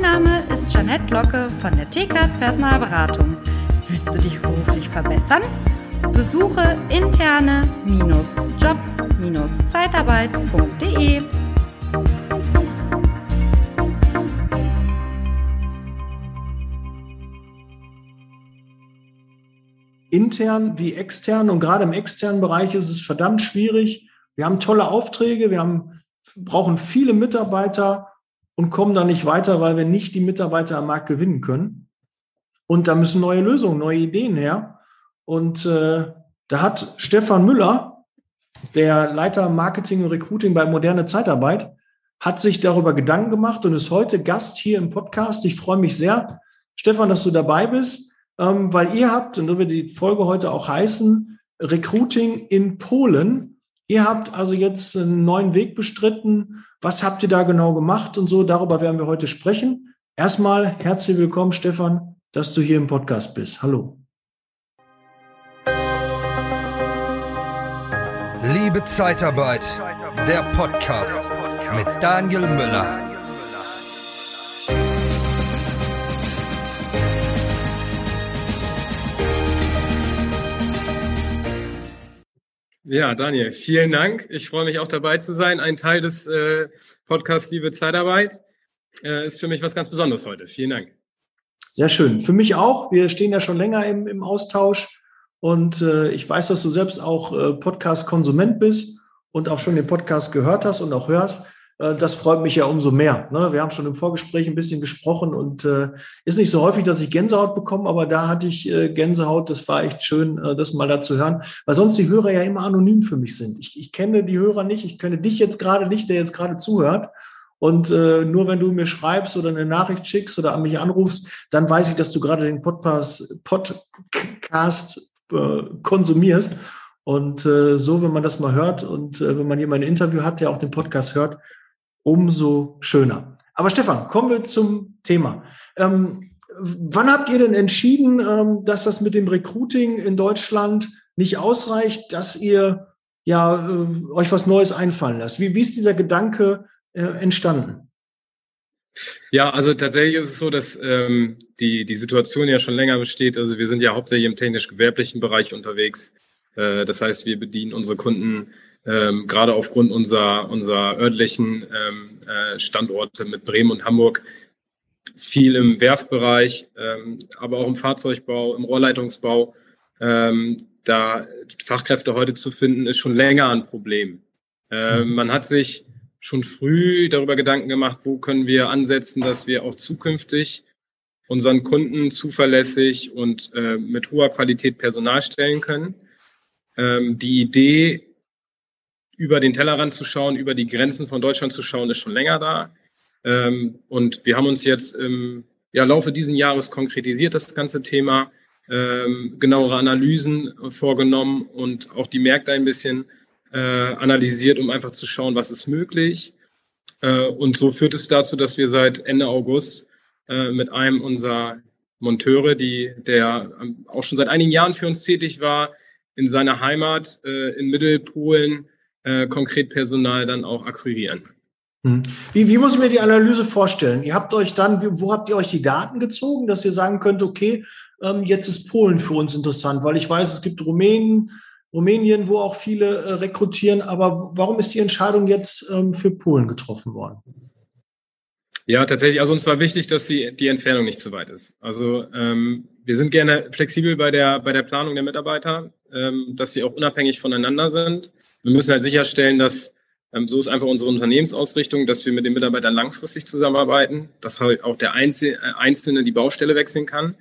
Mein Name ist Janette Locke von der TKAT Personalberatung. Willst du dich beruflich verbessern? Besuche interne-jobs-zeitarbeit.de. intern wie extern. Und gerade im externen Bereich ist es verdammt schwierig. Wir haben tolle Aufträge, wir haben, brauchen viele Mitarbeiter und kommen da nicht weiter, weil wir nicht die Mitarbeiter am Markt gewinnen können. Und da müssen neue Lösungen, neue Ideen her. Und äh, da hat Stefan Müller, der Leiter Marketing und Recruiting bei Moderne Zeitarbeit, hat sich darüber Gedanken gemacht und ist heute Gast hier im Podcast. Ich freue mich sehr, Stefan, dass du dabei bist ähm, weil ihr habt, und so wird die Folge heute auch heißen, Recruiting in Polen. Ihr habt also jetzt einen neuen Weg bestritten. Was habt ihr da genau gemacht und so? Darüber werden wir heute sprechen. Erstmal herzlich willkommen, Stefan, dass du hier im Podcast bist. Hallo. Liebe Zeitarbeit, der Podcast mit Daniel Müller. Ja, Daniel, vielen Dank. Ich freue mich auch dabei zu sein. Ein Teil des äh, Podcasts Liebe Zeitarbeit äh, ist für mich was ganz Besonderes heute. Vielen Dank. Sehr schön. Für mich auch. Wir stehen ja schon länger im, im Austausch und äh, ich weiß, dass du selbst auch äh, Podcast-Konsument bist und auch schon den Podcast gehört hast und auch hörst. Äh, das freut mich ja umso mehr. Ne? Wir haben schon im Vorgespräch ein bisschen gesprochen und äh, ist nicht so häufig, dass ich Gänsehaut bekomme, aber da hatte ich äh, Gänsehaut. Das war echt schön, das mal da zu hören, weil sonst die Hörer ja immer anonym für mich sind. Ich, ich kenne die Hörer nicht, ich kenne dich jetzt gerade nicht, der jetzt gerade zuhört. Und äh, nur wenn du mir schreibst oder eine Nachricht schickst oder an mich anrufst, dann weiß ich, dass du gerade den Podcast, Podcast äh, konsumierst. Und äh, so, wenn man das mal hört und wenn man jemand ein Interview hat, der auch den Podcast hört, umso schöner. Aber Stefan, kommen wir zum Thema. Ähm, wann habt ihr denn entschieden, ähm, dass das mit dem Recruiting in Deutschland nicht ausreicht, dass ihr ja äh, euch was Neues einfallen lasst? Wie, wie ist dieser Gedanke äh, entstanden? Ja, also tatsächlich ist es so, dass ähm, die, die Situation ja schon länger besteht. Also wir sind ja hauptsächlich im technisch-gewerblichen Bereich unterwegs. Äh, das heißt, wir bedienen unsere Kunden ähm, gerade aufgrund unserer, unserer örtlichen ähm, äh, Standorte mit Bremen und Hamburg viel im Werfbereich, ähm, aber auch im Fahrzeugbau, im Rohrleitungsbau. Ähm, da Fachkräfte heute zu finden, ist schon länger ein Problem. Ähm, mhm. man hat sich schon früh darüber Gedanken gemacht, wo können wir ansetzen, dass wir auch zukünftig unseren Kunden zuverlässig und äh, mit hoher Qualität Personal stellen können. Ähm, die Idee über den Tellerrand zu schauen, über die Grenzen von Deutschland zu schauen, ist schon länger da. Ähm, und wir haben uns jetzt im ja, Laufe dieses Jahres konkretisiert, das ganze Thema, ähm, genauere Analysen vorgenommen und auch die Märkte ein bisschen äh, analysiert, um einfach zu schauen, was ist möglich. Äh, und so führt es dazu, dass wir seit Ende August äh, mit einem unserer Monteure, die, der auch schon seit einigen Jahren für uns tätig war, in seiner Heimat äh, in Mittelpolen äh, konkret Personal dann auch akquirieren. Hm. Wie, wie muss ich mir die Analyse vorstellen? Ihr habt euch dann, wo habt ihr euch die Daten gezogen, dass ihr sagen könnt, okay, ähm, jetzt ist Polen für uns interessant, weil ich weiß, es gibt Rumänien, Rumänien, wo auch viele äh, rekrutieren, aber warum ist die Entscheidung jetzt ähm, für Polen getroffen worden? Ja, tatsächlich. Also uns war wichtig, dass die, die Entfernung nicht zu weit ist. Also ähm, wir sind gerne flexibel bei der, bei der Planung der Mitarbeiter, ähm, dass sie auch unabhängig voneinander sind. Wir müssen halt sicherstellen, dass ähm, so ist einfach unsere Unternehmensausrichtung, dass wir mit den Mitarbeitern langfristig zusammenarbeiten, dass halt auch der äh, Einzelne die Baustelle wechseln kann.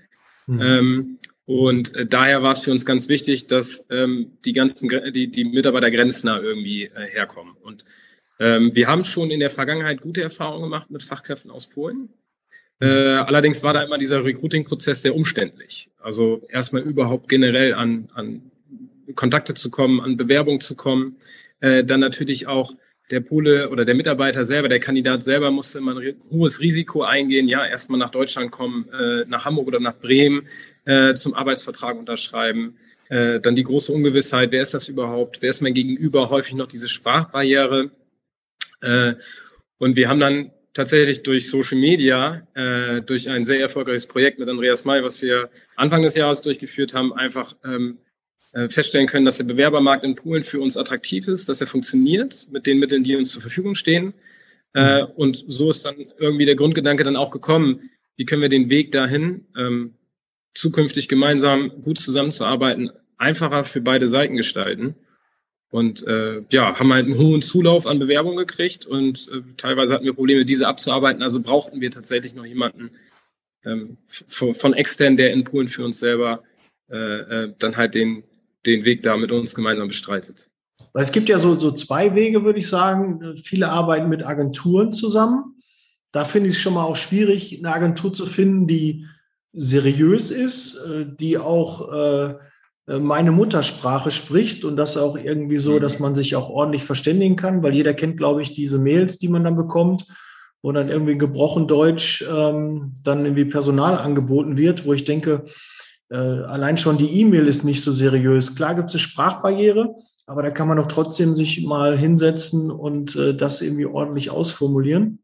Mhm. Ähm, und äh, daher war es für uns ganz wichtig, dass ähm, die ganzen die, die Mitarbeiter grenznah irgendwie äh, herkommen. Und ähm, wir haben schon in der Vergangenheit gute Erfahrungen gemacht mit Fachkräften aus Polen. Äh, allerdings war da immer dieser Recruiting-Prozess sehr umständlich. Also erstmal überhaupt generell an, an Kontakte zu kommen, an Bewerbungen zu kommen. Äh, dann natürlich auch der Pole oder der Mitarbeiter selber, der Kandidat selber musste immer ein hohes Risiko eingehen, ja, erstmal nach Deutschland kommen, äh, nach Hamburg oder nach Bremen äh, zum Arbeitsvertrag unterschreiben. Äh, dann die große Ungewissheit, wer ist das überhaupt, wer ist mein Gegenüber, häufig noch diese Sprachbarriere. Äh, und wir haben dann tatsächlich durch Social Media, äh, durch ein sehr erfolgreiches Projekt mit Andreas May, was wir Anfang des Jahres durchgeführt haben, einfach ähm, äh, feststellen können, dass der Bewerbermarkt in Polen für uns attraktiv ist, dass er funktioniert mit den Mitteln, die uns zur Verfügung stehen. Äh, mhm. und so ist dann irgendwie der Grundgedanke dann auch gekommen, wie können wir den Weg dahin, ähm, zukünftig gemeinsam gut zusammenzuarbeiten, einfacher für beide Seiten gestalten. Und äh, ja, haben halt einen hohen Zulauf an Bewerbungen gekriegt und äh, teilweise hatten wir Probleme, diese abzuarbeiten. Also brauchten wir tatsächlich noch jemanden ähm, von extern, der in Polen für uns selber äh, äh, dann halt den, den Weg da mit uns gemeinsam bestreitet. Es gibt ja so, so zwei Wege, würde ich sagen. Viele arbeiten mit Agenturen zusammen. Da finde ich es schon mal auch schwierig, eine Agentur zu finden, die seriös ist, äh, die auch äh, meine Muttersprache spricht und das auch irgendwie so, mhm. dass man sich auch ordentlich verständigen kann, weil jeder kennt, glaube ich, diese Mails, die man dann bekommt, wo dann irgendwie gebrochen Deutsch ähm, dann irgendwie Personal angeboten wird, wo ich denke, äh, allein schon die E-Mail ist nicht so seriös. Klar gibt es eine Sprachbarriere, aber da kann man doch trotzdem sich mal hinsetzen und äh, das irgendwie ordentlich ausformulieren.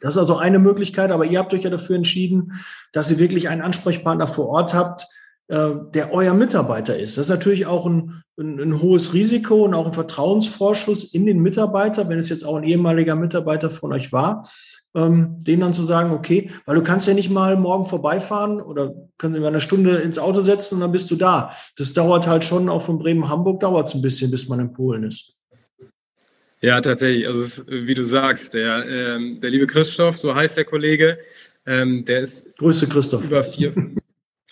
Das ist also eine Möglichkeit, aber ihr habt euch ja dafür entschieden, dass ihr wirklich einen Ansprechpartner vor Ort habt, äh, der euer Mitarbeiter ist. Das ist natürlich auch ein, ein, ein, hohes Risiko und auch ein Vertrauensvorschuss in den Mitarbeiter, wenn es jetzt auch ein ehemaliger Mitarbeiter von euch war, ähm, denen dann zu sagen, okay, weil du kannst ja nicht mal morgen vorbeifahren oder können wir eine Stunde ins Auto setzen und dann bist du da. Das dauert halt schon, auch von Bremen-Hamburg dauert es ein bisschen, bis man in Polen ist. Ja, tatsächlich. Also ist, wie du sagst, der, ähm, der liebe Christoph, so heißt der Kollege, ähm, der ist Grüße Christoph. über vier,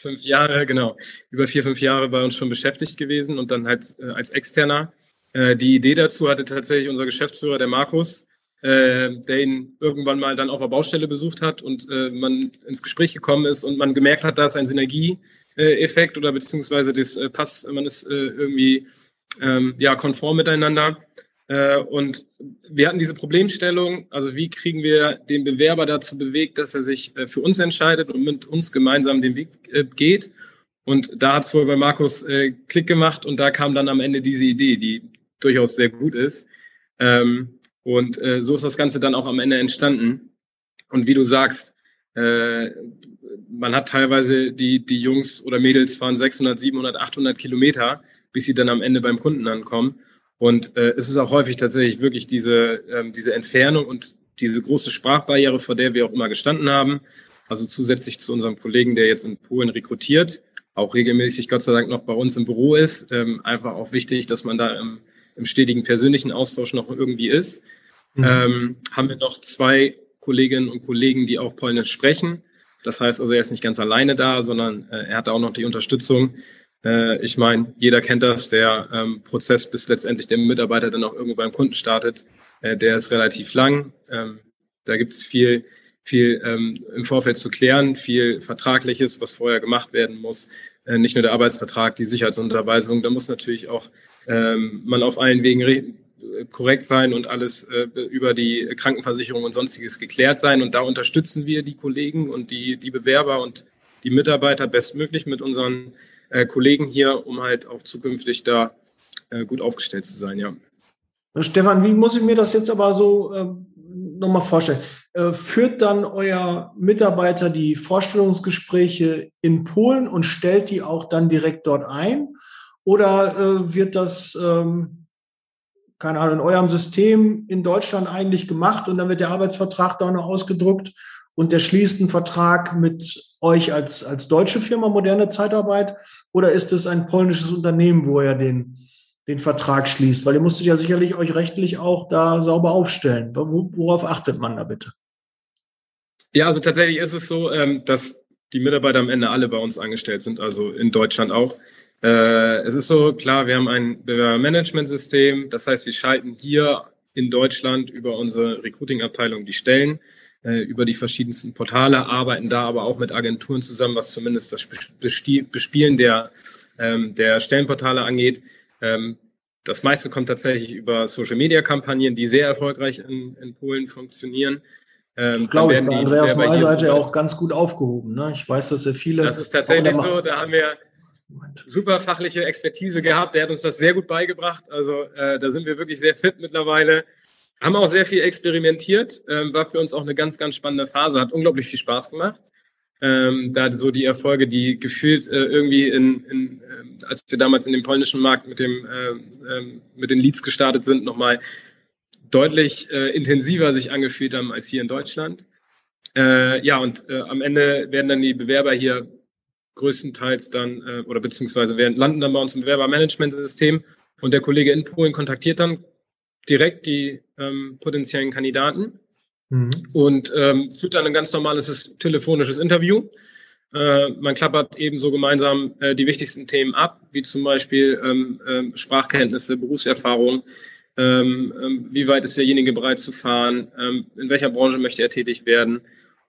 fünf Jahre, genau, über vier, fünf Jahre bei uns schon beschäftigt gewesen und dann halt äh, als Externer. Äh, die Idee dazu hatte tatsächlich unser Geschäftsführer, der Markus, äh, der ihn irgendwann mal dann auf der Baustelle besucht hat und äh, man ins Gespräch gekommen ist und man gemerkt hat, da ist ein Synergieeffekt oder beziehungsweise das äh, passt, man ist äh, irgendwie ähm, ja konform miteinander. Äh, und wir hatten diese Problemstellung, also wie kriegen wir den Bewerber dazu bewegt, dass er sich äh, für uns entscheidet und mit uns gemeinsam den Weg äh, geht. Und da hat es wohl bei Markus Klick gemacht und da kam dann am Ende diese Idee, die durchaus sehr gut ist. Ähm, und so ist das Ganze dann auch am Ende entstanden. Und wie du sagst, man hat teilweise die, die Jungs oder Mädels fahren 600, 700, 800 Kilometer, bis sie dann am Ende beim Kunden ankommen. Und äh, es ist auch häufig tatsächlich wirklich diese, ähm, diese Entfernung und diese große Sprachbarriere, vor der wir auch immer gestanden haben. Also zusätzlich zu unserem Kollegen, der jetzt in Polen rekrutiert, auch regelmäßig Gott sei Dank noch bei uns im Büro ist. Ähm, einfach auch wichtig, dass man da im, im stetigen persönlichen Austausch noch irgendwie ist. Mhm. Ähm, haben wir noch zwei Kolleginnen und Kollegen, die auch Polnisch sprechen. Das heißt also, er ist nicht ganz alleine da, sondern äh, er hat auch noch die Unterstützung äh, ich meine, jeder kennt das, der ähm, Prozess, bis letztendlich der Mitarbeiter dann auch irgendwo beim Kunden startet, äh, der ist relativ lang. Ähm, da gibt es viel, viel ähm, im Vorfeld zu klären, viel Vertragliches, was vorher gemacht werden muss. Äh, nicht nur der Arbeitsvertrag, die Sicherheitsunterweisung, da muss natürlich auch ähm, man auf allen Wegen korrekt sein und alles äh, über die Krankenversicherung und sonstiges geklärt sein. Und da unterstützen wir die Kollegen und die, die Bewerber und die Mitarbeiter bestmöglich mit unseren Kollegen hier, um halt auch zukünftig da äh, gut aufgestellt zu sein, ja. Stefan, wie muss ich mir das jetzt aber so äh, nochmal vorstellen? Äh, führt dann euer Mitarbeiter die Vorstellungsgespräche in Polen und stellt die auch dann direkt dort ein? Oder äh, wird das, ähm, keine Ahnung, in eurem System in Deutschland eigentlich gemacht und dann wird der Arbeitsvertrag da noch ausgedruckt und der schließt einen Vertrag mit euch als, als deutsche Firma moderne Zeitarbeit oder ist es ein polnisches Unternehmen, wo er den, den Vertrag schließt? Weil ihr musstet ja sicherlich euch rechtlich auch da sauber aufstellen. Worauf achtet man da bitte? Ja, also tatsächlich ist es so, ähm, dass die Mitarbeiter am Ende alle bei uns angestellt sind, also in Deutschland auch. Äh, es ist so, klar, wir haben ein Bewerbermanagementsystem, das heißt, wir schalten hier in Deutschland über unsere Recruiting-Abteilung die Stellen über die verschiedensten Portale, arbeiten da aber auch mit Agenturen zusammen, was zumindest das Bespielen der, ähm, der Stellenportale angeht. Ähm, das meiste kommt tatsächlich über Social-Media-Kampagnen, die sehr erfolgreich in, in Polen funktionieren. Ähm, Glaube ich, bei Andreas ihr auch ganz gut aufgehoben. Ne? Ich weiß, dass ihr viele... Das ist tatsächlich so, da haben wir super fachliche Expertise gehabt. Der hat uns das sehr gut beigebracht. Also äh, da sind wir wirklich sehr fit mittlerweile. Haben auch sehr viel experimentiert, ähm, war für uns auch eine ganz, ganz spannende Phase, hat unglaublich viel Spaß gemacht. Ähm, da so die Erfolge, die gefühlt äh, irgendwie in, in äh, als wir damals in dem polnischen Markt mit dem äh, mit den Leads gestartet sind, nochmal deutlich äh, intensiver sich angefühlt haben als hier in Deutschland. Äh, ja, und äh, am Ende werden dann die Bewerber hier größtenteils dann, oder beziehungsweise werden, landen dann bei uns im Bewerbermanagementsystem und der Kollege in Polen kontaktiert dann direkt die ähm, potenziellen Kandidaten mhm. und ähm, führt dann ein ganz normales telefonisches Interview. Äh, man klappert ebenso gemeinsam äh, die wichtigsten Themen ab, wie zum Beispiel ähm, äh, Sprachkenntnisse, Berufserfahrung, ähm, ähm, wie weit ist derjenige bereit zu fahren, ähm, in welcher Branche möchte er tätig werden.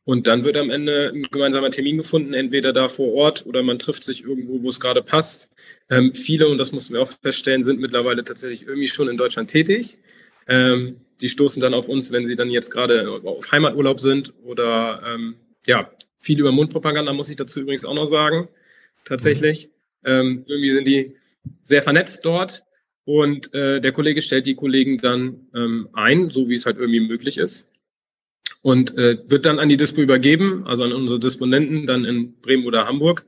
Und dann wird am Ende ein gemeinsamer Termin gefunden, entweder da vor Ort oder man trifft sich irgendwo, wo es gerade passt. Ähm, viele, und das mussten wir auch feststellen, sind mittlerweile tatsächlich irgendwie schon in Deutschland tätig. Ähm, die stoßen dann auf uns, wenn sie dann jetzt gerade auf Heimaturlaub sind oder ähm, ja, viel über Mundpropaganda muss ich dazu übrigens auch noch sagen. Tatsächlich. Ähm, irgendwie sind die sehr vernetzt dort und äh, der Kollege stellt die Kollegen dann ähm, ein, so wie es halt irgendwie möglich ist. Und äh, wird dann an die Dispo übergeben, also an unsere Disponenten, dann in Bremen oder Hamburg.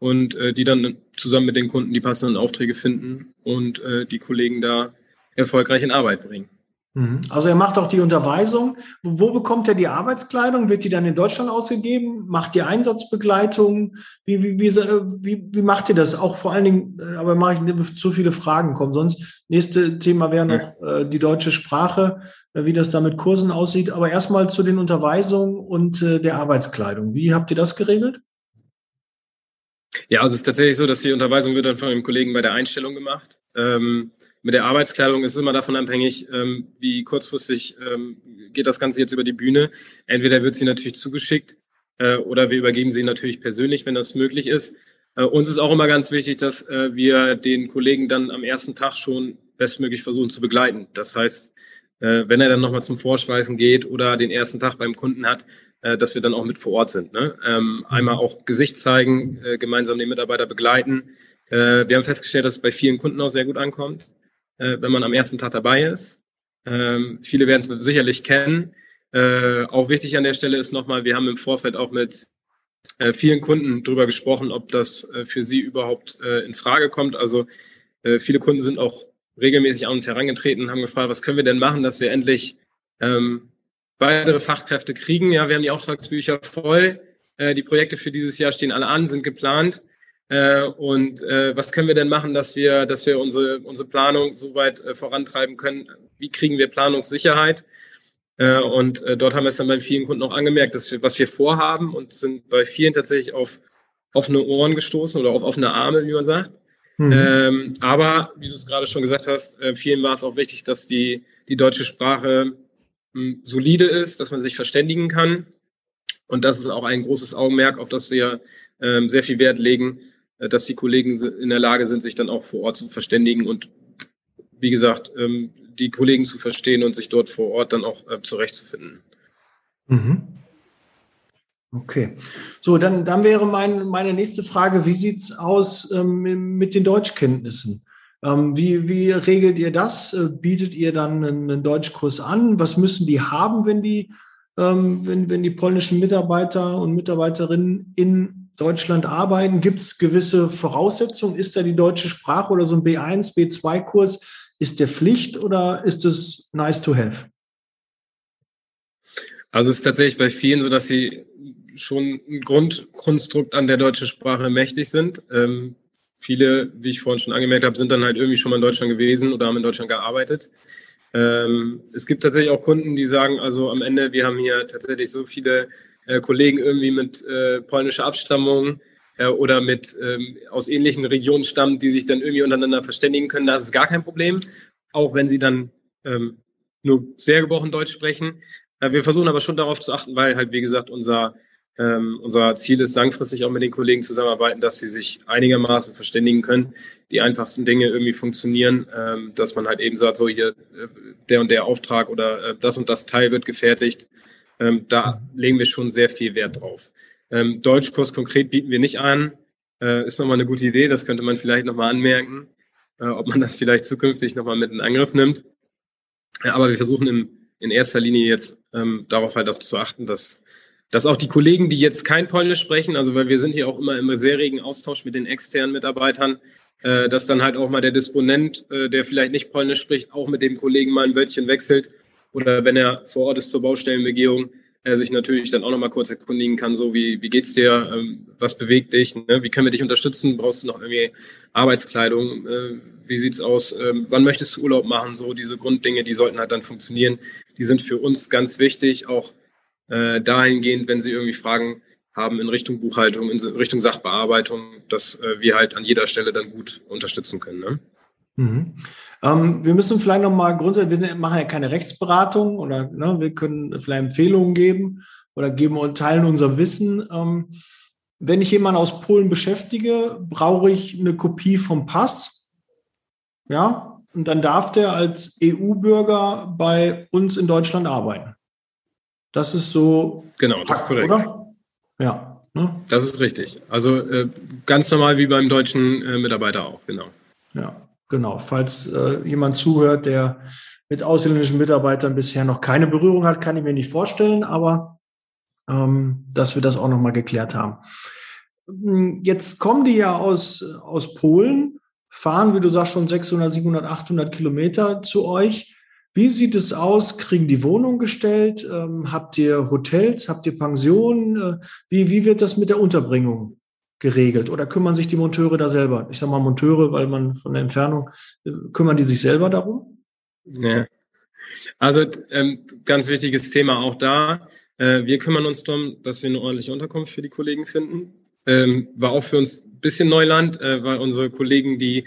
Und äh, die dann zusammen mit den Kunden die passenden Aufträge finden und äh, die Kollegen da erfolgreich in Arbeit bringen. Mhm. Also er macht auch die Unterweisung. Wo bekommt er die Arbeitskleidung? Wird die dann in Deutschland ausgegeben? Macht die Einsatzbegleitung? Wie, wie, wie, wie, wie macht ihr das? Auch vor allen Dingen, äh, aber mache ich zu viele Fragen kommen. Sonst nächste Thema wäre noch äh, die deutsche Sprache, äh, wie das da mit Kursen aussieht. Aber erstmal zu den Unterweisungen und äh, der Arbeitskleidung. Wie habt ihr das geregelt? Ja, also es ist tatsächlich so, dass die Unterweisung wird dann von dem Kollegen bei der Einstellung gemacht. Ähm, mit der Arbeitskleidung ist es immer davon abhängig, ähm, wie kurzfristig ähm, geht das Ganze jetzt über die Bühne. Entweder wird sie natürlich zugeschickt äh, oder wir übergeben sie natürlich persönlich, wenn das möglich ist. Äh, uns ist auch immer ganz wichtig, dass äh, wir den Kollegen dann am ersten Tag schon bestmöglich versuchen zu begleiten. Das heißt, äh, wenn er dann nochmal zum Vorschweißen geht oder den ersten Tag beim Kunden hat, äh, dass wir dann auch mit vor Ort sind. Ne? Ähm, einmal auch Gesicht zeigen, äh, gemeinsam den Mitarbeiter begleiten. Äh, wir haben festgestellt, dass es bei vielen Kunden auch sehr gut ankommt äh, wenn man am ersten Tag dabei ist. Ähm, viele werden es sicherlich kennen. Äh, auch wichtig an der Stelle ist nochmal, wir haben im Vorfeld auch mit vielen Kunden darüber gesprochen, ob das für sie überhaupt in Frage kommt. Also viele Kunden sind auch regelmäßig an uns herangetreten und haben gefragt, was können wir denn machen, dass wir endlich ähm, weitere Fachkräfte kriegen. Ja, wir haben die Auftragsbücher voll. Äh, die Projekte für dieses Jahr stehen alle an, sind geplant. Äh, und äh, was können wir denn machen, dass wir, dass wir unsere, unsere Planung so weit äh, vorantreiben können? Wie kriegen wir Planungssicherheit? Äh, und äh, dort haben wir es dann bei vielen Kunden auch angemerkt, dass wir, was wir vorhaben und sind bei vielen tatsächlich auf offene Ohren gestoßen oder auf offene Arme, wie man sagt. Mhm. Ähm, aber, wie du es gerade schon gesagt hast, äh, vielen war es auch wichtig, dass die, die deutsche Sprache mh, hm, solide ist, dass man sich verständigen kann. Und das ist auch ein großes Augenmerk, auf das wir ähm, sehr viel Wert legen, äh, dass die Kollegen in der Lage sind, sich dann auch vor Ort zu verständigen und wie gesagt, ähm, die Kollegen zu verstehen und sich dort vor Ort dann auch äh, zurechtzufinden. Mhm. Okay. So, dann, dann wäre mein, meine nächste Frage, wie sieht es aus ähm, mit den Deutschkenntnissen? Ähm, wie, wie regelt ihr das? Äh, bietet ihr dann einen, Deutschkurs an? Was müssen die haben, wenn die, ähm, wenn, wenn die polnischen Mitarbeiter und Mitarbeiterinnen in Deutschland arbeiten? Gibt es gewisse Voraussetzungen? Ist da die deutsche Sprache oder so ein B1, B2-Kurs? Ist der Pflicht oder ist es nice to have? Also es ist tatsächlich bei vielen so, dass sie schon ein Grundkonstrukt an der deutschen Sprache mächtig sind. Ähm, viele, wie ich vorhin schon angemerkt habe, sind dann halt irgendwie schon mal in Deutschland gewesen oder haben in Deutschland gearbeitet. Ähm, es gibt tatsächlich auch Kunden, die sagen, also am Ende, wir haben hier tatsächlich so viele äh, Kollegen irgendwie mit äh, polnischer Abstammung äh, oder mit ähm, aus ähnlichen Regionen stammen, die sich dann irgendwie untereinander verständigen können. Das ist gar kein Problem, auch wenn sie dann ähm, nur sehr gebrochen Deutsch sprechen. Äh, wir versuchen aber schon darauf zu achten, weil halt, wie gesagt, unser, ähm, unser Ziel ist langfristig auch mit den Kollegen zusammenarbeiten, dass sie sich einigermaßen verständigen können, die einfachsten Dinge irgendwie funktionieren, ähm, dass man halt eben sagt, so hier äh, der und der Auftrag oder äh, das und das Teil wird gefertigt ähm, da legen wir schon sehr viel Wert drauf. Ähm, Deutschkurs konkret bieten wir nicht an. Äh, ist nochmal eine gute Idee, das könnte man vielleicht nochmal anmerken, äh, ob man das vielleicht zukünftig nochmal mit in Angriff nimmt. Aber wir versuchen im, in erster Linie jetzt ähm, darauf halt auch zu achten, dass, dass auch die Kollegen, die jetzt kein Polnisch sprechen, also weil wir sind hier auch immer im sehr regen Austausch mit den externen Mitarbeitern, äh, dass dann halt auch mal der Disponent, äh, der vielleicht nicht Polnisch spricht, auch mit dem Kollegen mal ein Wörtchen wechselt. Oder wenn er vor Ort ist zur Baustellenbegehung, er sich natürlich dann auch nochmal kurz erkundigen kann, so wie, wie geht's dir, ähm, was bewegt dich, ne? wie können wir dich unterstützen, brauchst du noch irgendwie Arbeitskleidung, äh, wie sieht's aus, ähm, wann möchtest du Urlaub machen, so diese Grunddinge, die sollten halt dann funktionieren, die sind für uns ganz wichtig, auch äh, dahingehend, wenn sie irgendwie Fragen haben in Richtung Buchhaltung, in Richtung Sachbearbeitung, dass äh, wir halt an jeder Stelle dann gut unterstützen können. Ne? Mhm. Ähm, wir müssen vielleicht nochmal grundsätzlich, wir machen ja keine Rechtsberatung oder ne, wir können vielleicht Empfehlungen geben oder geben und teilen unser Wissen. Ähm, wenn ich jemanden aus Polen beschäftige, brauche ich eine Kopie vom Pass. Ja, und dann darf der als EU-Bürger bei uns in Deutschland arbeiten. Das ist so. Genau, Fakt, das ist korrekt. Oder? Ja. Ne? Das ist richtig. Also äh, ganz normal wie beim deutschen äh, Mitarbeiter auch, genau. Ja. Genau, falls äh, jemand zuhört, der mit ausländischen Mitarbeitern bisher noch keine Berührung hat, kann ich mir nicht vorstellen, aber ähm, dass wir das auch nochmal geklärt haben. Hm, jetzt kommen die ja aus, aus Polen, fahren, wie du sagst, schon 600, 700, 800 Kilometer zu euch. Wie sieht es aus? Kriegen die Wohnung gestellt? Ähm, habt ihr Hotels? Habt ihr Pensionen? Äh, wie, wie wird das mit der Unterbringung geregelt oder kümmern sich die Monteure da selber? Ich sage mal Monteure, weil man von der Entfernung, äh, kümmern die sich selber darum? Ja. Also ähm, ganz wichtiges Thema auch da. Äh, wir kümmern uns darum, dass wir eine ordentliche Unterkunft für die Kollegen finden. Ähm, war auch für uns ein bisschen Neuland, äh, weil unsere Kollegen, die,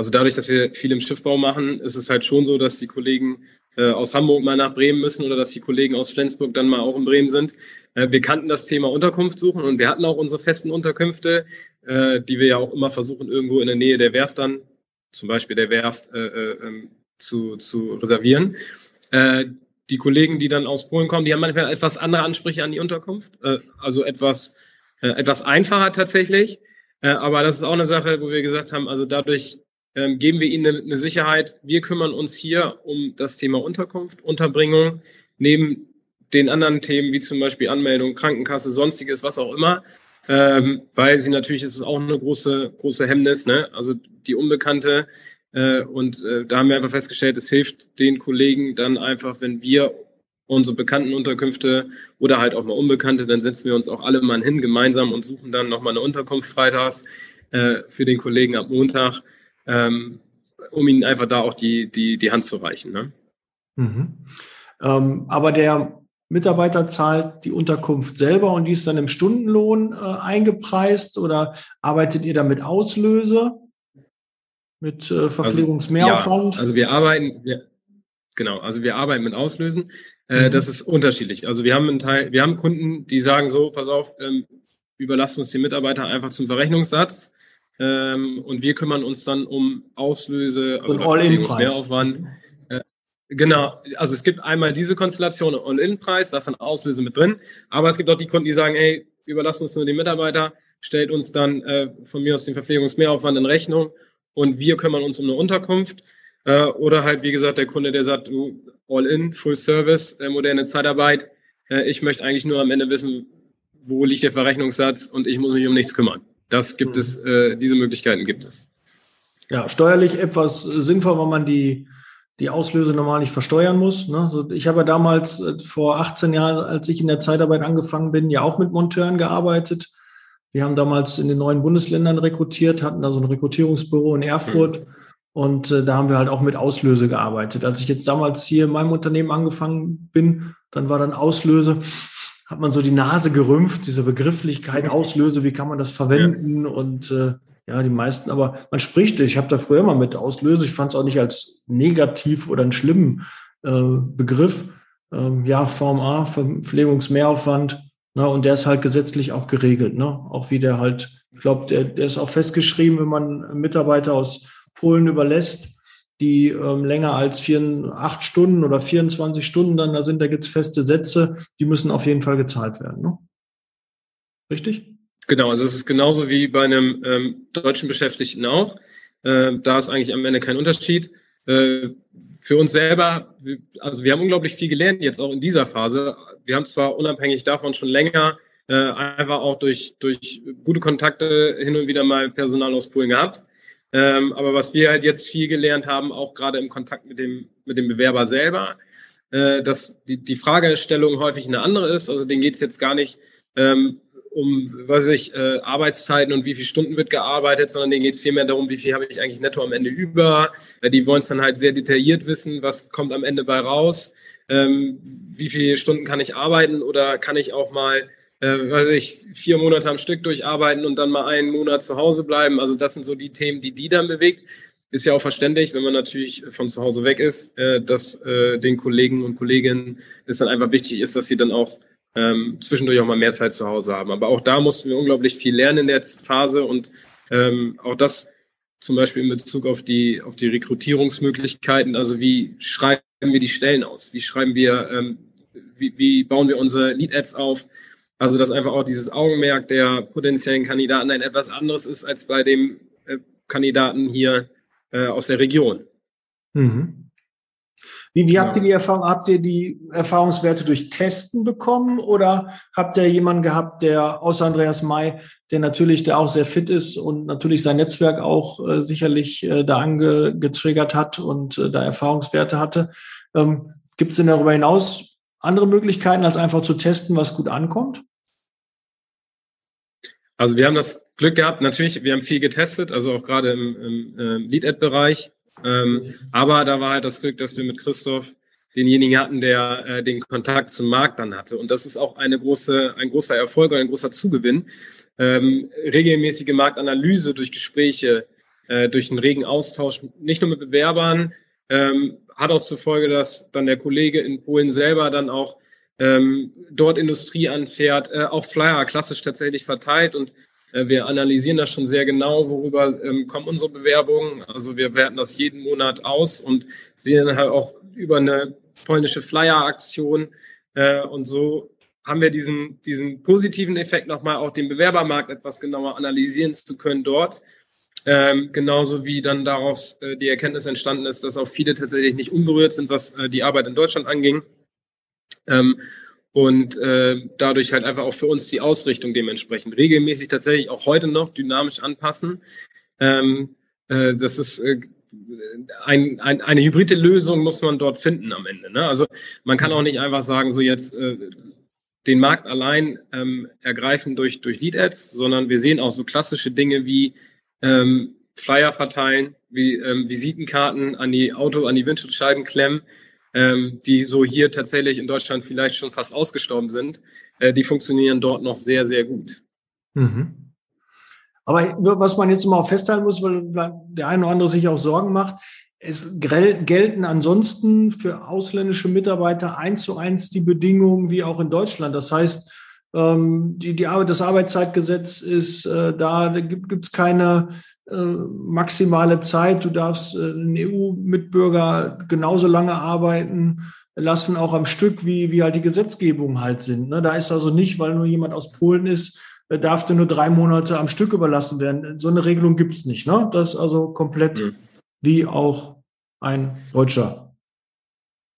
also dadurch, dass wir viel im Schiffbau machen, ist es halt schon so, dass die Kollegen äh, aus Hamburg mal nach Bremen müssen oder dass die Kollegen aus Flensburg dann mal auch in Bremen sind. Äh, wir kannten das Thema Unterkunft suchen und wir hatten auch unsere festen Unterkünfte, äh, die wir ja auch immer versuchen, irgendwo in der Nähe der Werft dann, zum Beispiel der Werft, äh, äh, ähm, zu, zu reservieren. Äh, die Kollegen, die dann aus Polen kommen, die haben manchmal etwas andere Ansprüche an die Unterkunft, äh, also etwas, äh, etwas einfacher tatsächlich. Äh, aber das ist auch eine Sache, wo wir gesagt haben, also dadurch ähm, geben wir ihnen eine, eine Sicherheit. Wir kümmern uns hier um das Thema Unterkunft, Unterbringung, neben den anderen Themen, wie zum Beispiel Anmeldung, Krankenkasse, sonstiges, was auch immer, ähm, weil sie natürlich ist es auch eine große, große Hemmnis, ne? also die Unbekannte. Äh, und äh, da haben wir einfach festgestellt, es hilft den Kollegen dann einfach, wenn wir unsere bekannten Unterkünfte oder halt auch mal Unbekannte, dann setzen wir uns auch alle mal hin gemeinsam und suchen dann nochmal eine Unterkunft freitags äh, für den Kollegen ab Montag, ähm, um ihnen einfach da auch die, die, die Hand zu reichen. Ne? Mhm. Ähm, aber der Mitarbeiter zahlt die Unterkunft selber und die ist dann im Stundenlohn äh, eingepreist oder arbeitet ihr damit Auslöse mit äh, Verpflegungsmehraufwand? Also, ja, also wir arbeiten, wir, genau, also wir arbeiten mit Auslösen. Äh, mhm. Das ist unterschiedlich. Also wir haben einen Teil, wir haben Kunden, die sagen so, pass auf, ähm, überlasst uns die Mitarbeiter einfach zum Verrechnungssatz. Ähm, und wir kümmern uns dann um Auslöse, also All-In-Mehraufwand. Genau, also es gibt einmal diese Konstellation All-In-Preis, da ist dann Auslöse mit drin, aber es gibt auch die Kunden, die sagen, hey, überlasst uns nur die Mitarbeiter, stellt uns dann äh, von mir aus den Verpflegungsmehraufwand in Rechnung und wir kümmern uns um eine Unterkunft. Äh, oder halt, wie gesagt, der Kunde, der sagt, du, All-In, Full Service, äh, moderne Zeitarbeit, äh, ich möchte eigentlich nur am Ende wissen, wo liegt der Verrechnungssatz und ich muss mich um nichts kümmern. Das gibt mhm. es, äh, diese Möglichkeiten gibt es. Ja, steuerlich etwas sinnvoll, wenn man die die Auslöse normal nicht versteuern muss. Ne? Ich habe ja damals äh, vor 18 Jahren, als ich in der Zeitarbeit angefangen bin, ja auch mit Monteuren gearbeitet. Wir haben damals in den neuen Bundesländern rekrutiert, hatten da so ein Rekrutierungsbüro in Erfurt. Mhm. Und äh, da haben wir halt auch mit Auslöse gearbeitet. Als ich jetzt damals hier in meinem Unternehmen angefangen bin, dann war dann Auslöse, hat man so die Nase gerümpft, diese Begrifflichkeit Auslöse, wie kann man das verwenden? Ja. Und äh, ja, die meisten, aber man spricht, ich habe da früher mal mit Auslöse, ich fand es auch nicht als negativ oder einen schlimmen äh, Begriff. Ähm, ja, Form A, Verpflegungsmehraufwand, na, und der ist halt gesetzlich auch geregelt, ne? Auch wie der halt, ich glaube, der, der ist auch festgeschrieben, wenn man Mitarbeiter aus Polen überlässt, die ähm, länger als vier, acht Stunden oder 24 Stunden dann da sind, da gibt's feste Sätze, die müssen auf jeden Fall gezahlt werden. Ne? Richtig? Genau, also es ist genauso wie bei einem ähm, deutschen Beschäftigten auch. Äh, da ist eigentlich am Ende kein Unterschied. Äh, für uns selber, also wir haben unglaublich viel gelernt jetzt auch in dieser Phase. Wir haben zwar unabhängig davon schon länger äh, einfach auch durch, durch gute Kontakte hin und wieder mal Personal aus Polen gehabt. Ähm, aber was wir halt jetzt viel gelernt haben, auch gerade im Kontakt mit dem, mit dem Bewerber selber, äh, dass die, die Fragestellung häufig eine andere ist. Also denen geht es jetzt gar nicht ähm, um, weiß ich, äh, Arbeitszeiten und wie viele Stunden wird gearbeitet, sondern denen geht es vielmehr darum, wie viel habe ich eigentlich netto am Ende über. Äh, die wollen es dann halt sehr detailliert wissen, was kommt am Ende bei raus, ähm, wie viele Stunden kann ich arbeiten oder kann ich auch mal äh, weiß ich, vier Monate am Stück durcharbeiten und dann mal einen Monat zu Hause bleiben. Also das sind so die Themen, die die dann bewegt. Ist ja auch verständlich, wenn man natürlich von zu Hause weg ist, äh, dass äh, den Kollegen und Kolleginnen es dann einfach wichtig ist, dass sie dann auch ähm, zwischendurch auch mal mehr Zeit zu Hause haben. Aber auch da mussten wir unglaublich viel lernen in der Phase und ähm, auch das zum Beispiel in Bezug auf die, auf die Rekrutierungsmöglichkeiten. Also wie schreiben wir die Stellen aus? Wie schreiben wir, ähm, wie, wie bauen wir unsere Lead-Ads auf? Also, dass einfach auch dieses Augenmerk der potenziellen Kandidaten ein etwas anderes ist als bei dem äh, Kandidaten hier äh, aus der Region. Mhm. Wie, wie habt ihr die Erfahrung, habt ihr die Erfahrungswerte durch Testen bekommen oder habt ihr jemanden gehabt, der außer Andreas May, der natürlich, der auch sehr fit ist und natürlich sein Netzwerk auch äh, sicherlich äh, da angetriggert hat und äh, da Erfahrungswerte hatte? Ähm, Gibt es denn darüber hinaus andere Möglichkeiten, als einfach zu testen, was gut ankommt? Also wir haben das Glück gehabt, natürlich, wir haben viel getestet, also auch gerade im, im äh, Lead-Ad-Bereich. Ähm, aber da war halt das Glück, dass wir mit Christoph denjenigen hatten, der äh, den Kontakt zum Markt dann hatte. Und das ist auch eine große, ein großer Erfolg und ein großer Zugewinn. Ähm, regelmäßige Marktanalyse durch Gespräche, äh, durch einen regen Austausch, nicht nur mit Bewerbern, ähm, hat auch zur Folge, dass dann der Kollege in Polen selber dann auch ähm, dort Industrie anfährt, äh, auch Flyer klassisch tatsächlich verteilt und äh, wir analysieren das schon sehr genau, worüber ähm, kommen unsere Bewerbungen. Also wir werten das jeden Monat aus und sehen halt auch über eine polnische Flyer-Aktion äh, und so haben wir diesen, diesen positiven Effekt nochmal auch den Bewerbermarkt etwas genauer analysieren zu können dort. Ähm, genauso wie dann daraus äh, die Erkenntnis entstanden ist, dass auch viele tatsächlich nicht unberührt sind, was äh, die Arbeit in Deutschland anging. Ähm, und äh, dadurch halt einfach auch für uns die Ausrichtung dementsprechend regelmäßig tatsächlich auch heute noch dynamisch anpassen. Ähm, äh, das ist äh, ein, ein, eine hybride Lösung muss man dort finden am Ende. Ne? Also man kann auch nicht einfach sagen, so jetzt äh, den Markt allein ähm, ergreifen durch, durch Lead-Ads, sondern wir sehen auch so klassische Dinge wie ähm, Flyer verteilen, wie ähm, Visitenkarten an die Auto, an die Windschutzscheiben klemmen ähm, die so hier tatsächlich in Deutschland vielleicht schon fast ausgestorben sind, äh, die funktionieren dort noch sehr, sehr gut. Mhm. Aber was man jetzt mal festhalten muss, weil der eine oder andere sich auch Sorgen macht, es gelten ansonsten für ausländische Mitarbeiter eins zu eins die Bedingungen wie auch in Deutschland. Das heißt, ähm, die, die Arbeit, das Arbeitszeitgesetz ist äh, da, da gibt es keine äh, maximale Zeit. Du darfst äh, einen EU-Mitbürger genauso lange arbeiten lassen, auch am Stück, wie, wie halt die Gesetzgebungen halt sind. Ne? Da ist also nicht, weil nur jemand aus Polen ist, äh, darf der nur drei Monate am Stück überlassen werden. So eine Regelung gibt es nicht. Ne? Das ist also komplett mhm. wie auch ein deutscher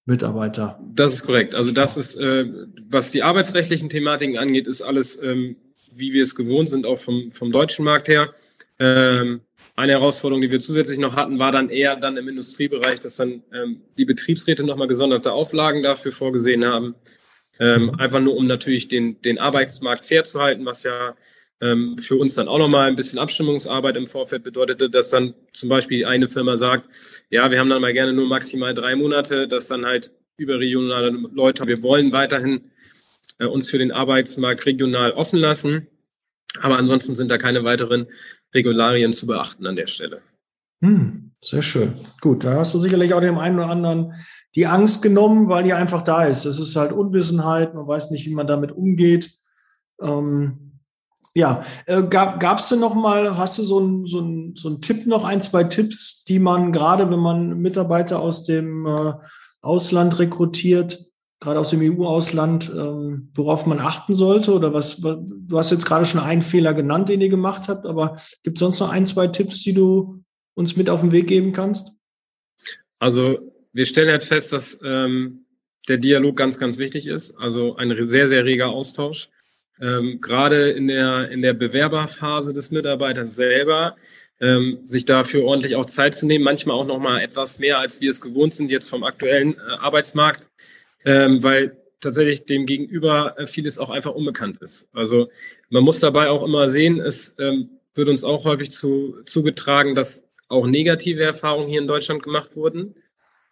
Mitarbeiter. Das ist korrekt. Also das ist, äh, was die arbeitsrechtlichen Thematiken angeht, ist alles, ähm, wie wir es gewohnt sind, auch vom, vom deutschen Markt her. Ähm, eine Herausforderung, die wir zusätzlich noch hatten, war dann eher dann im Industriebereich, dass dann ähm, die Betriebsräte nochmal gesonderte Auflagen dafür vorgesehen haben. Ähm, einfach nur, um natürlich den, den Arbeitsmarkt fair zu halten, was ja ähm, für uns dann auch nochmal ein bisschen Abstimmungsarbeit im Vorfeld bedeutete, dass dann zum Beispiel eine Firma sagt, ja, wir haben dann mal gerne nur maximal drei Monate, dass dann halt überregionale Leute, wir wollen weiterhin äh, uns für den Arbeitsmarkt regional offen lassen. Aber ansonsten sind da keine weiteren Regularien zu beachten an der Stelle. Hm, sehr schön. Gut, da hast du sicherlich auch dem einen oder anderen die Angst genommen, weil die einfach da ist. Es ist halt Unwissenheit, man weiß nicht, wie man damit umgeht. Ähm, ja, äh, gab es denn noch mal, hast du so einen so ein, so ein Tipp noch, ein, zwei Tipps, die man gerade, wenn man Mitarbeiter aus dem äh, Ausland rekrutiert, gerade aus dem EU-Ausland, ähm, worauf man achten sollte? Oder was, was, du hast jetzt gerade schon einen Fehler genannt, den ihr gemacht habt, aber gibt es sonst noch ein, zwei Tipps, die du uns mit auf den Weg geben kannst? Also wir stellen halt fest, dass ähm, der Dialog ganz, ganz wichtig ist. Also ein sehr, sehr reger Austausch. Ähm, gerade in der, in der Bewerberphase des Mitarbeiters selber, ähm, sich dafür ordentlich auch Zeit zu nehmen, manchmal auch nochmal etwas mehr, als wir es gewohnt sind jetzt vom aktuellen äh, Arbeitsmarkt, ähm, weil tatsächlich dem Gegenüber äh, vieles auch einfach unbekannt ist. Also man muss dabei auch immer sehen, es ähm, wird uns auch häufig zu, zugetragen, dass auch negative Erfahrungen hier in Deutschland gemacht wurden.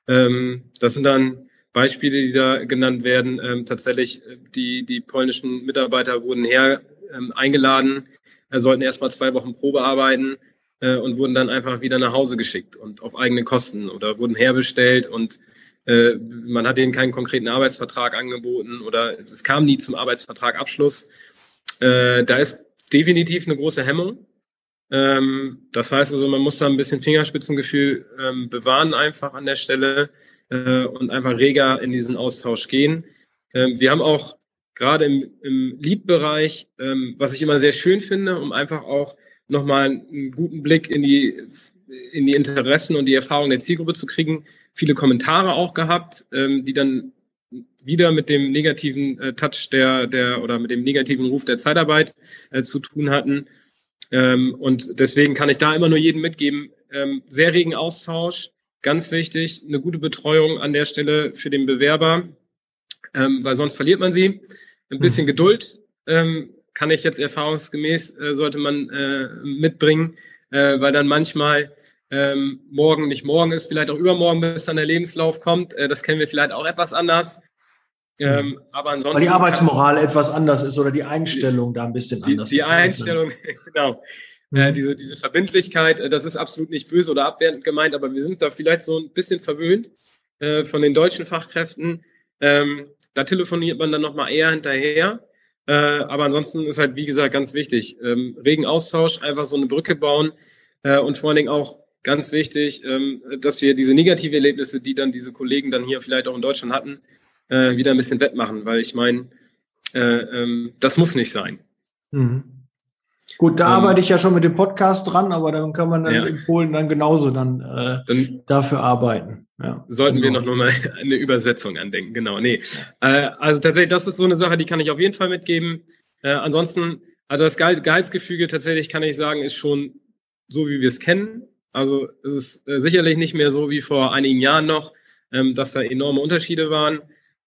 Ähm, das sind dann Beispiele, die da genannt werden. Ähm, tatsächlich, äh, die, die polnischen Mitarbeiter wurden her ähm, eingeladen, äh, sollten erstmal zwei Wochen Probe arbeiten äh, und wurden dann einfach wieder nach Hause geschickt und auf eigene Kosten oder wurden herbestellt und äh, man hat ihnen keinen konkreten Arbeitsvertrag angeboten oder es kam nie zum Arbeitsvertragabschluss. Äh, da ist definitiv eine große Hemmung. Ähm, das heißt also, man muss da ein bisschen Fingerspitzengefühl ähm, bewahren einfach an der Stelle äh, und einfach reger in diesen Austausch gehen. Ähm, wir haben auch gerade im, im Lead-Bereich, ähm, was ich immer sehr schön finde, um einfach auch nochmal einen guten Blick in die, in die Interessen und die Erfahrungen der Zielgruppe zu kriegen, viele Kommentare auch gehabt, ähm, die dann wieder mit dem negativen äh, Touch der, der oder mit dem negativen Ruf der Zeitarbeit äh, zu tun hatten. Ähm, und deswegen kann ich da immer nur jedem mitgeben, ähm, sehr regen Austausch, ganz wichtig, eine gute Betreuung an der Stelle für den Bewerber, ähm, weil sonst verliert man sie. Ein bisschen mhm. Geduld ähm, kann ich jetzt erfahrungsgemäß, äh, sollte man äh, mitbringen, äh, weil dann manchmal ähm, morgen nicht morgen ist, vielleicht auch übermorgen, bis dann der Lebenslauf kommt. Äh, das kennen wir vielleicht auch etwas anders. Ähm, mhm. aber ansonsten. Weil die Arbeitsmoral etwas anders ist oder die Einstellung da ein bisschen die, anders die ist. Die Einstellung, genau. Äh, diese, diese Verbindlichkeit, äh, das ist absolut nicht böse oder abwertend gemeint, aber wir sind da vielleicht so ein bisschen verwöhnt äh, von den deutschen Fachkräften. Ähm, da telefoniert man dann nochmal eher hinterher. Äh, aber ansonsten ist halt, wie gesagt, ganz wichtig. Ähm, regen Austausch, einfach so eine Brücke bauen äh, und vor allen Dingen auch ganz wichtig, ähm, dass wir diese negative Erlebnisse, die dann diese Kollegen dann hier vielleicht auch in Deutschland hatten, äh, wieder ein bisschen wettmachen, weil ich meine, äh, ähm, das muss nicht sein. Mhm. Gut, da ähm, arbeite ich ja schon mit dem Podcast dran, aber dann kann man dann ja. in Polen dann genauso dann, äh, dann dafür arbeiten. Ja, sollten genau. wir noch mal eine Übersetzung andenken. Genau, nee. Äh, also tatsächlich, das ist so eine Sache, die kann ich auf jeden Fall mitgeben. Äh, ansonsten, also das Gehaltsgefüge tatsächlich kann ich sagen, ist schon so, wie wir es kennen. Also es ist äh, sicherlich nicht mehr so wie vor einigen Jahren noch, ähm, dass da enorme Unterschiede waren.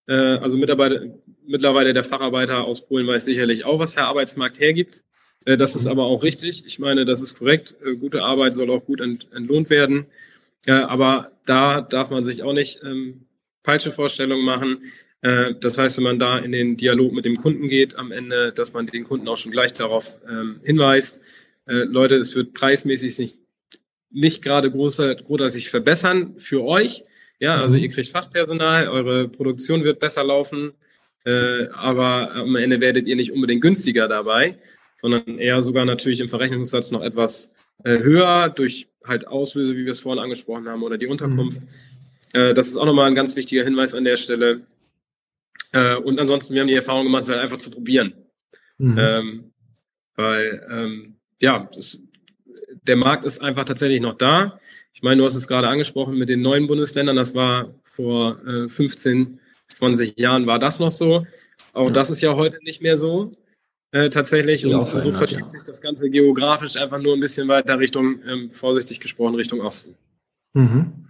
Äh, also Mitarbeiter, mittlerweile der Facharbeiter aus Polen weiß sicherlich auch, was der Arbeitsmarkt hergibt. Äh, das ist aber auch richtig. Ich meine, das ist korrekt. Äh, gute Arbeit soll auch gut ent, entlohnt werden. aber da darf man sich auch nicht ähm, falsche Vorstellungen machen. Äh, das heißt, wenn man da in den Dialog mit dem Kunden geht am Ende, dass man den Kunden auch schon gleich darauf ähm, hinweist, äh, Leute, es wird preismäßig nicht, nicht gerade großartig verbessern für euch. Ja, also mhm. ihr kriegt Fachpersonal, eure Produktion wird besser laufen, äh, aber am Ende werdet ihr nicht unbedingt günstiger dabei, sondern eher sogar natürlich im Verrechnungssatz noch etwas äh, höher durch halt Auslöse, wie wir es vorhin angesprochen haben, oder die Unterkunft. Mhm. Äh, das ist auch nochmal ein ganz wichtiger Hinweis an der Stelle. Äh, und ansonsten, wir haben die Erfahrung gemacht, es halt einfach zu probieren. Mhm. Ähm, weil, ähm, ja, das, der Markt ist einfach tatsächlich noch da. Ich meine, du hast es gerade angesprochen mit den neuen Bundesländern. Das war vor äh, 15, 20 Jahren war das noch so. Auch ja. das ist ja heute nicht mehr so äh, tatsächlich. und so verschiebt sich das Ganze geografisch einfach nur ein bisschen weiter Richtung, ähm, vorsichtig gesprochen, Richtung Osten. Mhm.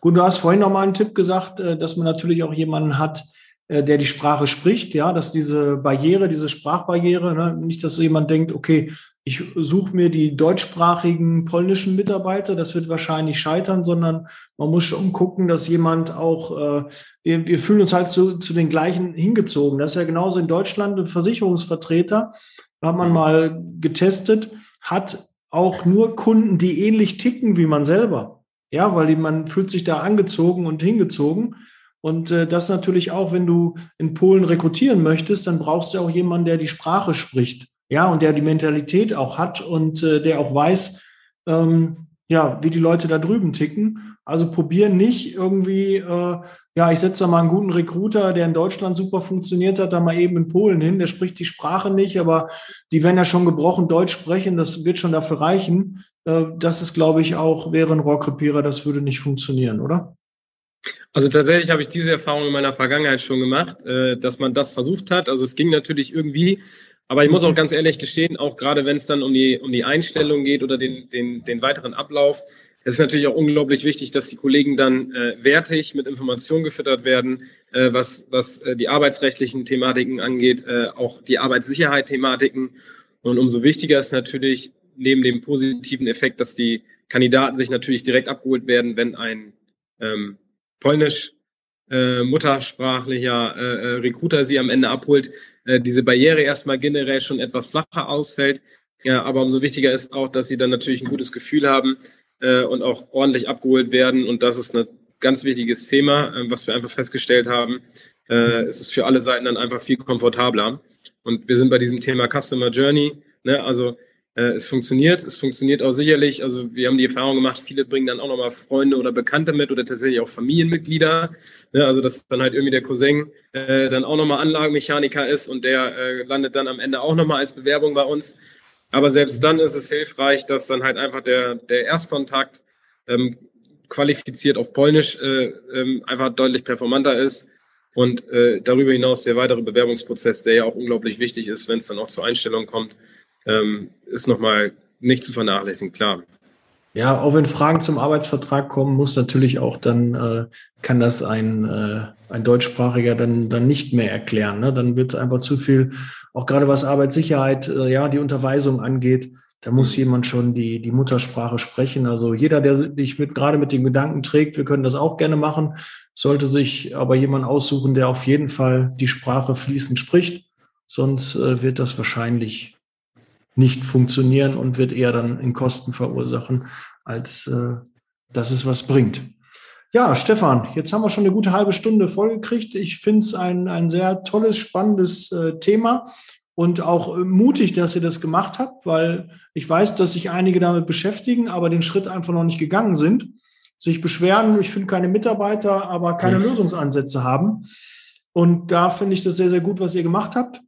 Gut, du hast vorhin nochmal einen Tipp gesagt, äh, dass man natürlich auch jemanden hat, äh, der die Sprache spricht, ja, dass diese Barriere, diese Sprachbarriere, ne, nicht, dass jemand denkt, okay, ich suche mir die deutschsprachigen polnischen Mitarbeiter, das wird wahrscheinlich scheitern, sondern man muss schon gucken, dass jemand auch, äh, wir, wir fühlen uns halt zu, zu den gleichen hingezogen. Das ist ja genauso in Deutschland ein Versicherungsvertreter, hat man mal getestet, hat auch nur Kunden, die ähnlich ticken wie man selber. Ja, weil die, man fühlt sich da angezogen und hingezogen. Und äh, das natürlich auch, wenn du in Polen rekrutieren möchtest, dann brauchst du auch jemanden, der die Sprache spricht. Ja, und der die Mentalität auch hat und äh, der auch weiß, ähm, ja, wie die Leute da drüben ticken. Also probieren nicht irgendwie, äh, ja, ich setze da mal einen guten Recruiter, der in Deutschland super funktioniert hat, da mal eben in Polen hin. Der spricht die Sprache nicht, aber die werden ja schon gebrochen Deutsch sprechen. Das wird schon dafür reichen. Äh, das ist, glaube ich, auch, wäre ein Rohrkrepierer, das würde nicht funktionieren, oder? Also tatsächlich habe ich diese Erfahrung in meiner Vergangenheit schon gemacht, äh, dass man das versucht hat. Also es ging natürlich irgendwie, aber ich muss auch ganz ehrlich gestehen, auch gerade wenn es dann um die, um die Einstellung geht oder den, den, den weiteren Ablauf, es ist natürlich auch unglaublich wichtig, dass die Kollegen dann äh, wertig mit Informationen gefüttert werden, äh, was, was äh, die arbeitsrechtlichen Thematiken angeht, äh, auch die Arbeitssicherheit-Thematiken. Und umso wichtiger ist natürlich neben dem positiven Effekt, dass die Kandidaten sich natürlich direkt abgeholt werden, wenn ein ähm, polnisch äh, muttersprachlicher äh, äh, Recruiter sie am Ende abholt, äh, diese Barriere erstmal generell schon etwas flacher ausfällt. Ja, aber umso wichtiger ist auch, dass sie dann natürlich ein gutes Gefühl haben, äh, und auch ordentlich abgeholt werden. Und das ist ein ganz wichtiges Thema, äh, was wir einfach festgestellt haben. Es ist für alle Seiten dann einfach viel komfortabler. Und wir sind bei diesem Thema Customer Journey. Ne? Also es funktioniert, es funktioniert auch sicherlich. Also wir haben die Erfahrung gemacht, viele bringen dann auch nochmal Freunde oder Bekannte mit oder tatsächlich auch Familienmitglieder. Ne? Also dass dann halt irgendwie der Cousin äh, dann auch nochmal Anlagenmechaniker ist und der äh, landet dann am Ende auch nochmal als Bewerbung bei uns. Aber selbst dann ist es hilfreich, dass dann halt einfach der, der Erstkontakt ähm, qualifiziert auf Polnisch äh, ähm, einfach deutlich performanter ist. Und äh, darüber hinaus der weitere Bewerbungsprozess, der ja auch unglaublich wichtig ist, wenn es dann auch zur Einstellung kommt, ähm, ist nochmal nicht zu vernachlässigen, klar. Ja, auch wenn Fragen zum Arbeitsvertrag kommen, muss natürlich auch dann, äh, kann das ein, äh, ein Deutschsprachiger dann, dann nicht mehr erklären. Ne? Dann wird einfach zu viel, auch gerade was Arbeitssicherheit, äh, ja, die Unterweisung angeht, da muss mhm. jemand schon die, die Muttersprache sprechen. Also jeder, der sich mit, gerade mit den Gedanken trägt, wir können das auch gerne machen, sollte sich aber jemand aussuchen, der auf jeden Fall die Sprache fließend spricht. Sonst äh, wird das wahrscheinlich nicht funktionieren und wird eher dann in Kosten verursachen, als äh, dass es was bringt. Ja, Stefan, jetzt haben wir schon eine gute halbe Stunde vollgekriegt. Ich finde es ein, ein sehr tolles, spannendes äh, Thema und auch äh, mutig, dass ihr das gemacht habt, weil ich weiß, dass sich einige damit beschäftigen, aber den Schritt einfach noch nicht gegangen sind, sich beschweren, ich finde keine Mitarbeiter, aber keine ja. Lösungsansätze haben. Und da finde ich das sehr, sehr gut, was ihr gemacht habt.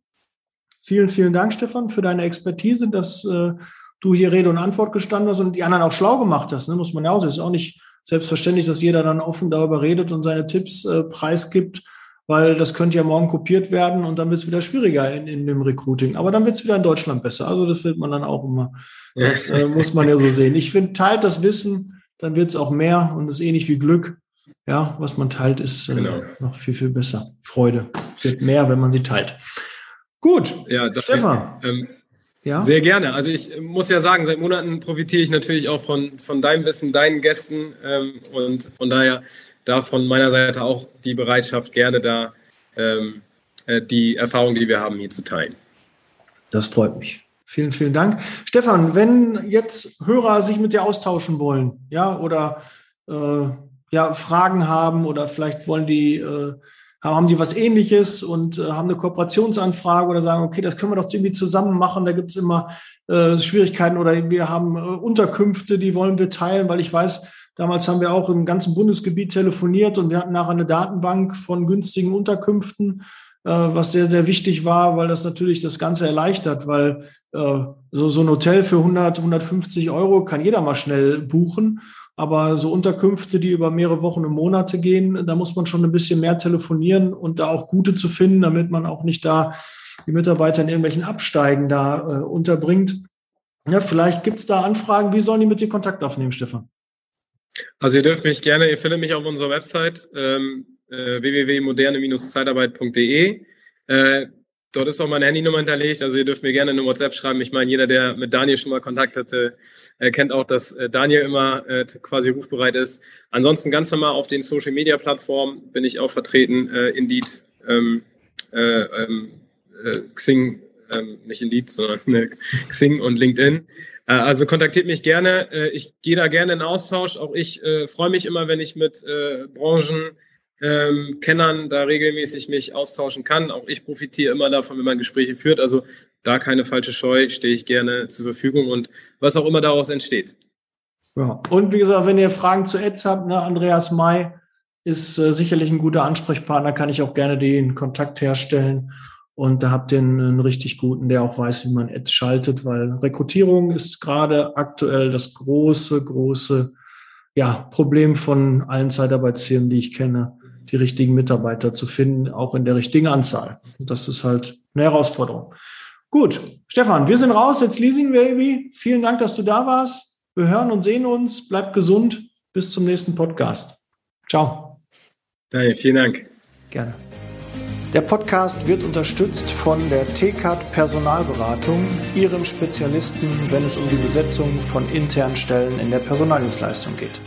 Vielen, vielen Dank, Stefan, für deine Expertise, dass äh, du hier Rede und Antwort gestanden hast und die anderen auch schlau gemacht hast. Ne? Muss man ja auch sehen. Es ist auch nicht selbstverständlich, dass jeder dann offen darüber redet und seine Tipps äh, preisgibt, weil das könnte ja morgen kopiert werden und dann wird es wieder schwieriger in, in dem Recruiting. Aber dann wird es wieder in Deutschland besser. Also das wird man dann auch immer, das, äh, muss man ja so sehen. Ich finde, teilt das Wissen, dann wird es auch mehr und ist ähnlich wie Glück. Ja, was man teilt, ist äh, genau. noch viel, viel besser. Freude wird mehr, wenn man sie teilt. Gut, ja, Stefan. Ähm, ja? Sehr gerne. Also ich muss ja sagen, seit Monaten profitiere ich natürlich auch von, von deinem Wissen, deinen Gästen ähm, und von daher da von meiner Seite auch die Bereitschaft, gerne da ähm, äh, die Erfahrung, die wir haben, hier zu teilen. Das freut mich. Vielen, vielen Dank. Stefan, wenn jetzt Hörer sich mit dir austauschen wollen, ja, oder äh, ja, Fragen haben oder vielleicht wollen die äh, haben die was ähnliches und äh, haben eine Kooperationsanfrage oder sagen, okay, das können wir doch irgendwie zusammen machen, da gibt es immer äh, Schwierigkeiten oder wir haben äh, Unterkünfte, die wollen wir teilen, weil ich weiß, damals haben wir auch im ganzen Bundesgebiet telefoniert und wir hatten nachher eine Datenbank von günstigen Unterkünften, äh, was sehr, sehr wichtig war, weil das natürlich das Ganze erleichtert, weil äh, so, so ein Hotel für 100, 150 Euro kann jeder mal schnell buchen. Aber so Unterkünfte, die über mehrere Wochen und Monate gehen, da muss man schon ein bisschen mehr telefonieren und da auch gute zu finden, damit man auch nicht da die Mitarbeiter in irgendwelchen Absteigen da äh, unterbringt. Ja, vielleicht gibt es da Anfragen. Wie sollen die mit dir Kontakt aufnehmen, Stefan? Also ihr dürft mich gerne, ihr findet mich auf unserer Website ähm, äh, www.moderne-zeitarbeit.de. Äh, Dort ist auch meine Handynummer hinterlegt. Also ihr dürft mir gerne eine WhatsApp schreiben. Ich meine, jeder, der mit Daniel schon mal Kontakt hatte, äh, kennt auch, dass äh, Daniel immer äh, quasi rufbereit ist. Ansonsten ganz normal auf den Social Media Plattformen bin ich auch vertreten. Äh, Indeed, ähm, äh, ähm, äh, Xing, ähm, nicht Indeed, sondern äh, Xing und LinkedIn. Äh, also kontaktiert mich gerne. Äh, ich gehe da gerne in Austausch. Auch ich äh, freue mich immer, wenn ich mit äh, Branchen ähm, Kennern da regelmäßig mich austauschen kann. Auch ich profitiere immer davon, wenn man Gespräche führt. Also da keine falsche Scheu, stehe ich gerne zur Verfügung und was auch immer daraus entsteht. Ja. Und wie gesagt, wenn ihr Fragen zu Ads habt, ne, Andreas May ist äh, sicherlich ein guter Ansprechpartner, kann ich auch gerne den Kontakt herstellen. Und da habt ihr einen, einen richtig guten, der auch weiß, wie man Ads schaltet, weil Rekrutierung ist gerade aktuell das große, große ja, Problem von allen Zeitarbeitsfirmen, die ich kenne, die richtigen Mitarbeiter zu finden, auch in der richtigen Anzahl. Das ist halt eine Herausforderung. Gut, Stefan, wir sind raus, jetzt Leasing Baby. Vielen Dank, dass du da warst. Wir hören und sehen uns. Bleib gesund. Bis zum nächsten Podcast. Ciao. Danke, vielen Dank. Gerne. Der Podcast wird unterstützt von der TCAT Personalberatung, ihrem Spezialisten, wenn es um die Besetzung von internen Stellen in der Personaldienstleistung geht.